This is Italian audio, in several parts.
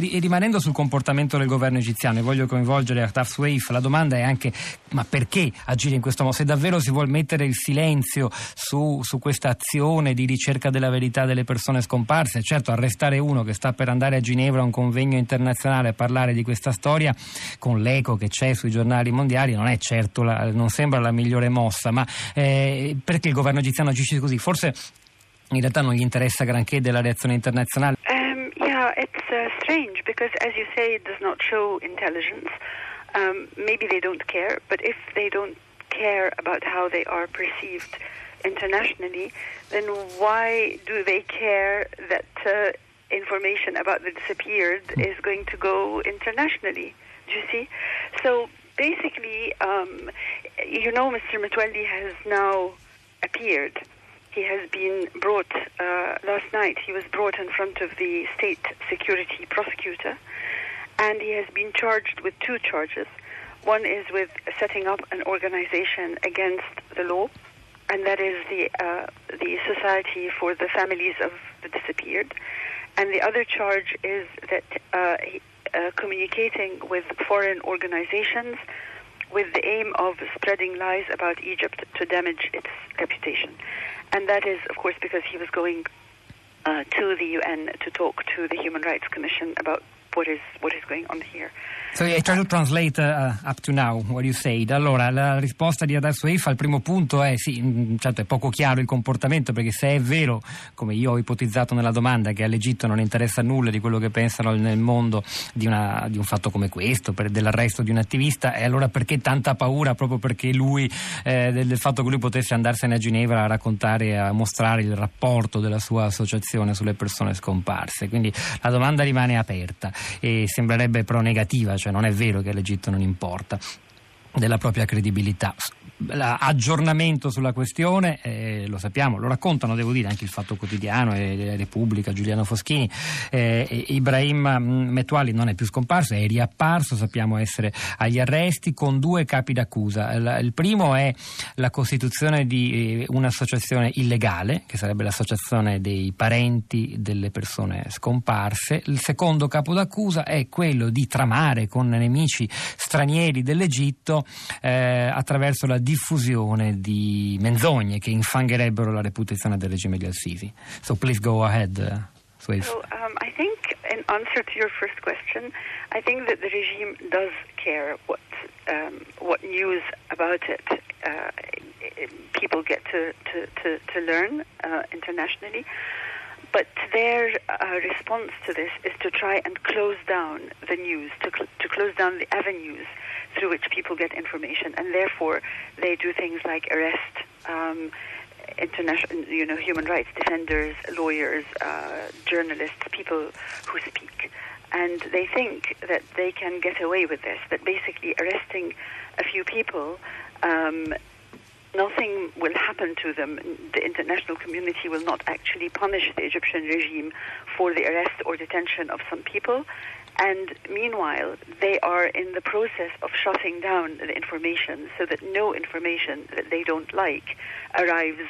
Rimanendo sul comportamento del governo egiziano, e voglio coinvolgere Ahtaf Sweif, la domanda è anche ma perché agire in questo modo? Se davvero si vuole mettere il silenzio su, su questa azione di ricerca della verità delle persone scomparse, certo arrestare uno che sta per andare a Ginevra a un convegno internazionale a parlare di questa storia con l'eco che c'è sui giornali mondiali non è certo, la, non sembra la migliore mossa, ma eh, perché il governo egiziano agisce così? Forse in realtà non gli interessa granché della reazione internazionale. Uh, strange because, as you say, it does not show intelligence. Um, maybe they don't care, but if they don't care about how they are perceived internationally, then why do they care that uh, information about the disappeared is going to go internationally? Do you see? So basically, um, you know, Mr. Metwelli has now appeared he has been brought uh, last night. He was brought in front of the state security prosecutor, and he has been charged with two charges. One is with setting up an organization against the law, and that is the uh, the Society for the Families of the Disappeared. And the other charge is that uh, he, uh, communicating with foreign organizations with the aim of spreading lies about Egypt to damage its reputation. And that is, of course, because he was going uh, to the UN to talk to the Human Rights Commission about what is what is going on here. So I try to translate uh, up to now what you said. Allora, la risposta di Adas Waif al primo punto è sì, mm, certo è poco chiaro il comportamento perché se è vero, come io ho ipotizzato nella domanda, che all'Egitto non interessa nulla di quello che pensano nel mondo di, una, di un fatto come questo, per, dell'arresto di un attivista, e allora perché tanta paura proprio perché lui, eh, del, del, fatto che lui potesse andarsene a Ginevra a raccontare, a mostrare il rapporto della sua associazione sulle persone scomparse. Quindi la domanda rimane aperta e sembrerebbe pro negativa, cioè non è vero che all'Egitto non importa della propria credibilità aggiornamento sulla questione, eh, lo sappiamo, lo raccontano, devo dire, anche il Fatto Quotidiano e Repubblica, Giuliano Foschini. Eh, Ibrahim Metuali non è più scomparso, è riapparso, sappiamo essere agli arresti, con due capi d'accusa. Il, il primo è la costituzione di eh, un'associazione illegale, che sarebbe l'associazione dei parenti delle persone scomparse. Il secondo capo d'accusa è quello di tramare con nemici stranieri dell'Egitto eh, attraverso la diffusione di menzogne che infangherebbero la reputazione del regime di Al-Sisi. So please go ahead, uh, So um, I think, in answer to your first question, I think that the regime does care what um, what news about it uh, people get to to, to, to learn uh, internationally. But their uh, response to this is to try and close down the news, to, cl- to close down the avenues through which people get information, and therefore they do things like arrest um, international, you know, human rights defenders, lawyers, uh, journalists, people who speak, and they think that they can get away with this. That basically arresting a few people. Um, nothing will happen to them. The international community will not actually punish the Egyptian regime for the arrest or detention of some people. And meanwhile, they are in the process of shutting down the information so that no information that they don't like arrives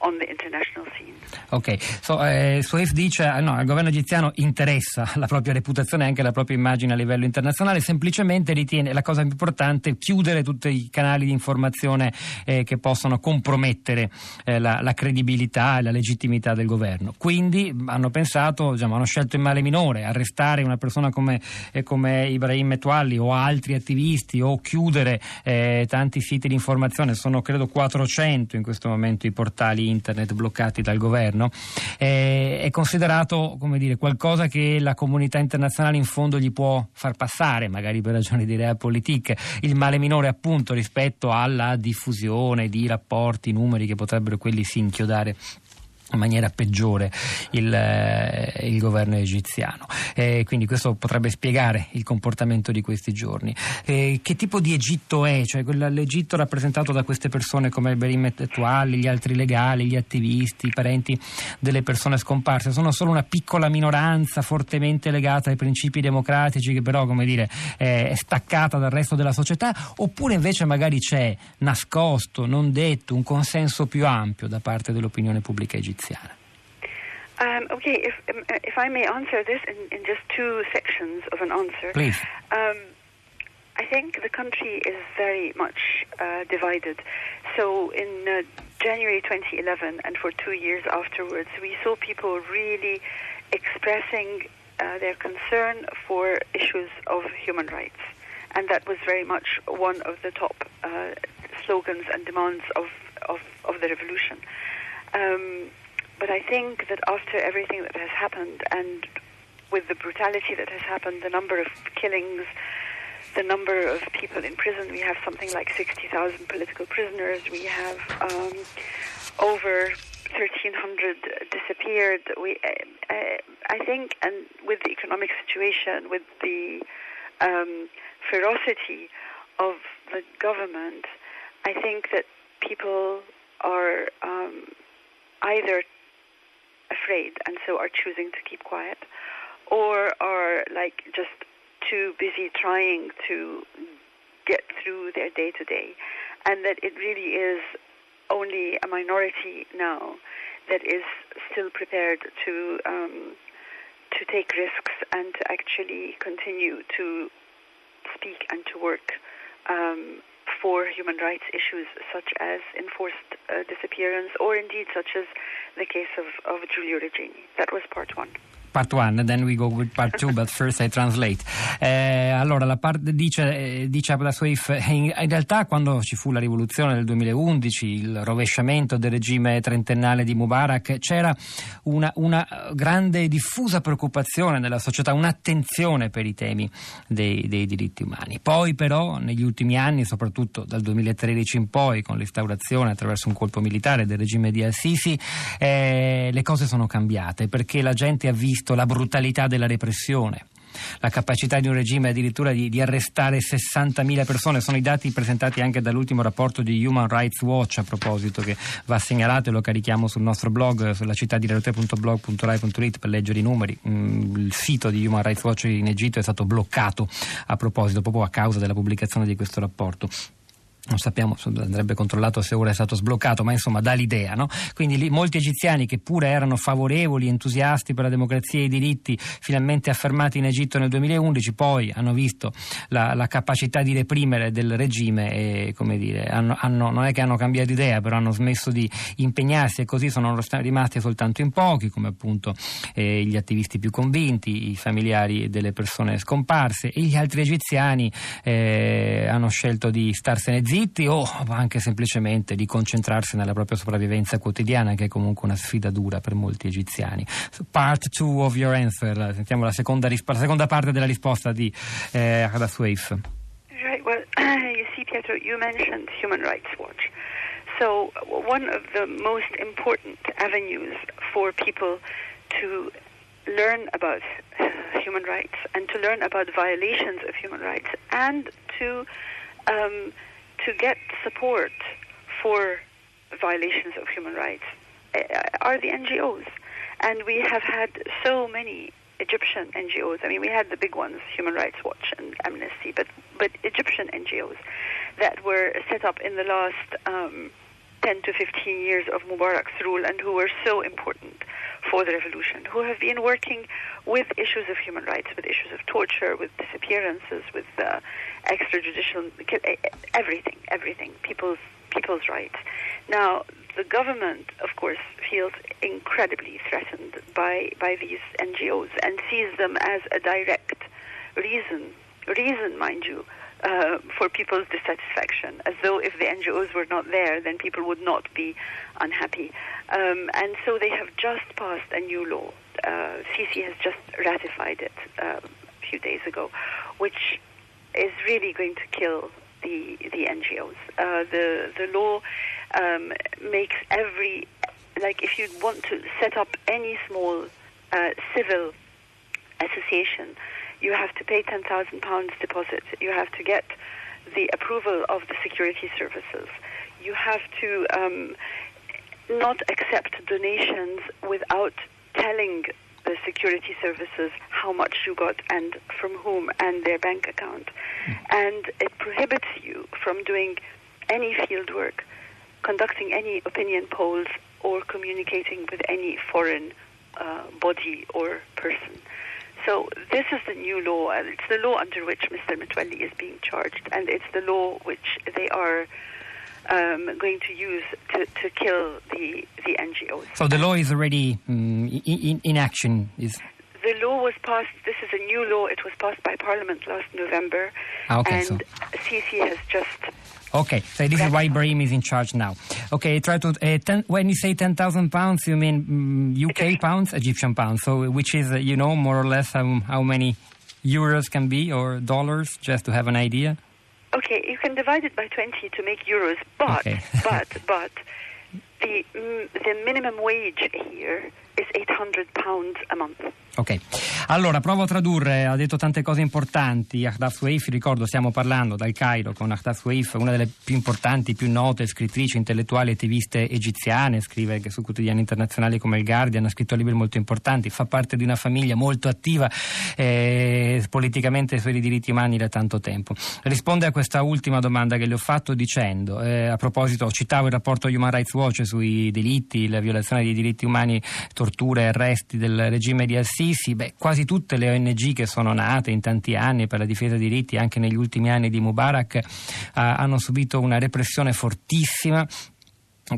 on the international scene. Ok, so, eh, Suez dice eh, no, al governo egiziano interessa la propria reputazione e anche la propria immagine a livello internazionale, semplicemente ritiene la cosa più importante chiudere tutti i canali di informazione eh, che possono compromettere eh, la, la, credibilità e la legittimità del governo. Quindi hanno pensato, diciamo, hanno scelto il male minore, arrestare una persona come, eh, come Ibrahim Metualli o altri attivisti o chiudere eh, tanti siti di informazione, sono credo 400 in questo momento i portali internet bloccati dal governo, eh, è considerato come dire, qualcosa che la comunità internazionale in fondo gli può far passare, magari per ragioni di realpolitik, il male minore appunto rispetto alla diffusione di rapporti, numeri che potrebbero quelli si inchiodare in maniera peggiore il, eh, il governo egiziano. Eh, quindi questo potrebbe spiegare il comportamento di questi giorni. Eh, che tipo di Egitto è? Cioè, l'Egitto rappresentato da queste persone come Berim Etuali, gli altri legali, gli attivisti, i parenti delle persone scomparse, sono solo una piccola minoranza fortemente legata ai principi democratici che però, come dire, è staccata dal resto della società, oppure invece magari c'è nascosto, non detto, un consenso più ampio da parte dell'opinione pubblica egiziana? Um, okay, if um, if I may answer this in, in just two sections of an answer. Please. Um, I think the country is very much uh, divided. So in uh, January 2011 and for two years afterwards, we saw people really expressing uh, their concern for issues of human rights. And that was very much one of the top uh, slogans and demands of, of, of the revolution. Um, but I think that after everything that has happened and with the brutality that has happened, the number of killings, the number of people in prison, we have something like 60,000 political prisoners, we have um, over 1,300 disappeared. We, uh, I think, and with the economic situation, with the um, ferocity of the government, I think that people are um, either afraid and so are choosing to keep quiet, or are like just too busy trying to get through their day to day, and that it really is only a minority now that is still prepared to um, to take risks and to actually continue to speak and to work um, for human rights issues such as enforced uh, disappearance or indeed such as the case of, of Giulio Regeni. That was part one. Part one, then we go with part two, but first I translate. Eh, allora, la parte, dice, dice Abda Swaif, in, in, realtà quando ci fu la rivoluzione del 2011, il rovesciamento del regime trentennale di Mubarak, c'era una, una grande e diffusa preoccupazione nella società, un'attenzione per i temi dei, dei, diritti umani. Poi però, negli ultimi anni, soprattutto dal 2013 in poi, con l'instaurazione attraverso un colpo militare del regime di Al-Sisi, eh, le cose sono cambiate perché la gente ha visto visto la brutalità della repressione la capacità di un regime addirittura di, di, arrestare 60.000 persone. Sono i dati presentati anche dall'ultimo rapporto di Human Rights Watch a proposito che va segnalato e lo carichiamo sul nostro blog sulla città di realtà.blog.rai.it per leggere i numeri. Mm, il sito di Human Rights Watch in Egitto è stato bloccato a proposito proprio a causa della pubblicazione di questo rapporto non sappiamo, andrebbe controllato se ora è stato sbloccato, ma insomma dà l'idea. No? Quindi lì, molti egiziani che pure erano favorevoli, entusiasti per la democrazia e i diritti, finalmente affermati in Egitto nel 2011, poi hanno visto la, la capacità di reprimere del regime e dire, hanno, hanno, non è che hanno cambiato idea, però hanno smesso di impegnarsi e così sono rimasti soltanto in pochi, come appunto eh, gli attivisti più convinti, i familiari delle persone scomparse e gli altri egiziani eh, hanno scelto di starsene zitti o anche semplicemente di concentrarsi nella propria sopravvivenza quotidiana, che è comunque una sfida dura per molti egiziani. Part 2 of your answer, sentiamo la seconda, la seconda parte della risposta di eh, Hadas Waif. Right, well, you see, Pietro, you mentioned Human Rights Watch. So, one of the most important avenues for people to learn about human rights and to learn about violations of human rights and to um, to get support for violations of human rights uh, are the NGOs. And we have had so many Egyptian NGOs. I mean, we had the big ones, Human Rights Watch and Amnesty, but, but Egyptian NGOs that were set up in the last um, 10 to 15 years of Mubarak's rule and who were so important for the revolution, who have been working with issues of human rights, with issues of torture, with disappearances, with uh, extrajudicial, everything, everything, people's people's rights. Now, the government, of course, feels incredibly threatened by by these NGOs and sees them as a direct reason, reason, mind you, uh, for people's dissatisfaction, as though if the NGOs were not there, then people would not be unhappy. Um, and so they have just passed a new law. Uh, has just ratified it uh, a few days ago, which is really going to kill the the NGOs. Uh, the the law um, makes every like if you want to set up any small uh, civil association you have to pay £10,000 deposit. You have to get the approval of the security services. You have to um, not accept donations without telling the security services how much you got and from whom and their bank account. Mm. And it prohibits you from doing any field work, conducting any opinion polls, or communicating with any foreign uh, body or person. So this is the new law, and it's the law under which Mr. Mitwalli is being charged, and it's the law which they are um, going to use to, to kill the, the NGOs. So the law is already um, in, in action. Is the law was passed. This is a new law. It was passed by Parliament last November, Ah, okay, and so- CC has just Okay, so this is why Brahim is in charge now. Okay, try to. Uh, ten, when you say ten thousand pounds, you mean mm, UK pounds, Egyptian pounds. So which is, uh, you know, more or less um, how many euros can be or dollars, just to have an idea. Okay, you can divide it by 20 to make euros, but Okay. but but the mm, the minimum wage here is 800 pounds a month. Ok, allora provo a tradurre, ha detto tante cose importanti. Ahdaf Sweif, ricordo, stiamo parlando dal Cairo con Ahdaf Sweif, una delle più importanti, più note scrittrici, intellettuali attiviste egiziane, scrive su quotidiani internazionali come il Guardian, ha scritto libri molto importanti, fa parte di una famiglia molto attiva eh, politicamente sui diritti umani da tanto tempo. Risponde a questa ultima domanda che le ho fatto dicendo, eh, a proposito, citavo il rapporto Human Rights Watch sui delitti, la violazione dei diritti umani, torture arresti del regime di Al-Sisi, beh, quasi tutte le ONG che sono nate in tanti anni per la difesa dei diritti, anche negli ultimi anni di Mubarak, eh, hanno subito una repressione fortissima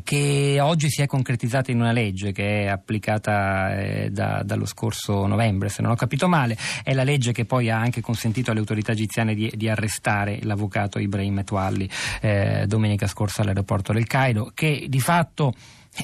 che oggi si è concretizzata in una legge che è applicata eh, da- dallo scorso novembre, se non ho capito male, è la legge che poi ha anche consentito alle autorità egiziane di, di arrestare l'avvocato Ibrahim Metwalli eh, domenica scorsa all'aeroporto del Cairo, che di fatto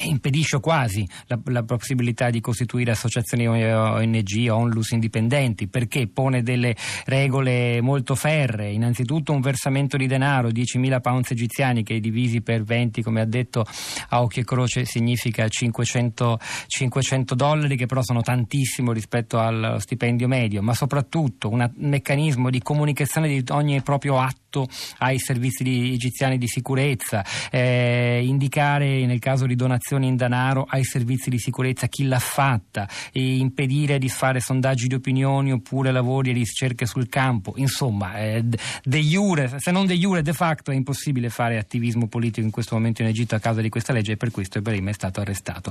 impedisce quasi la, la possibilità di costituire associazioni ONG onlus indipendenti perché pone delle regole molto ferree innanzitutto un versamento di denaro 10.000 pounds egiziani che divisi per 20 come ha detto a occhio e croce significa 500, 500 dollari che però sono tantissimo rispetto al stipendio medio. Ma soprattutto un meccanismo di comunicazione di ogni proprio atto ai servizi di- egiziani di sicurezza. Eh, indicare nel caso di donazioni in denaro ai servizi di sicurezza chi l'ha fatta e impedire di fare sondaggi di opinioni oppure lavori e ricerche sul campo. Insomma eh, de jure se non de jure de facto è impossibile fare attivismo politico in questo momento in Egitto a causa di questa legge e per questo Ibrahim è stato arrestato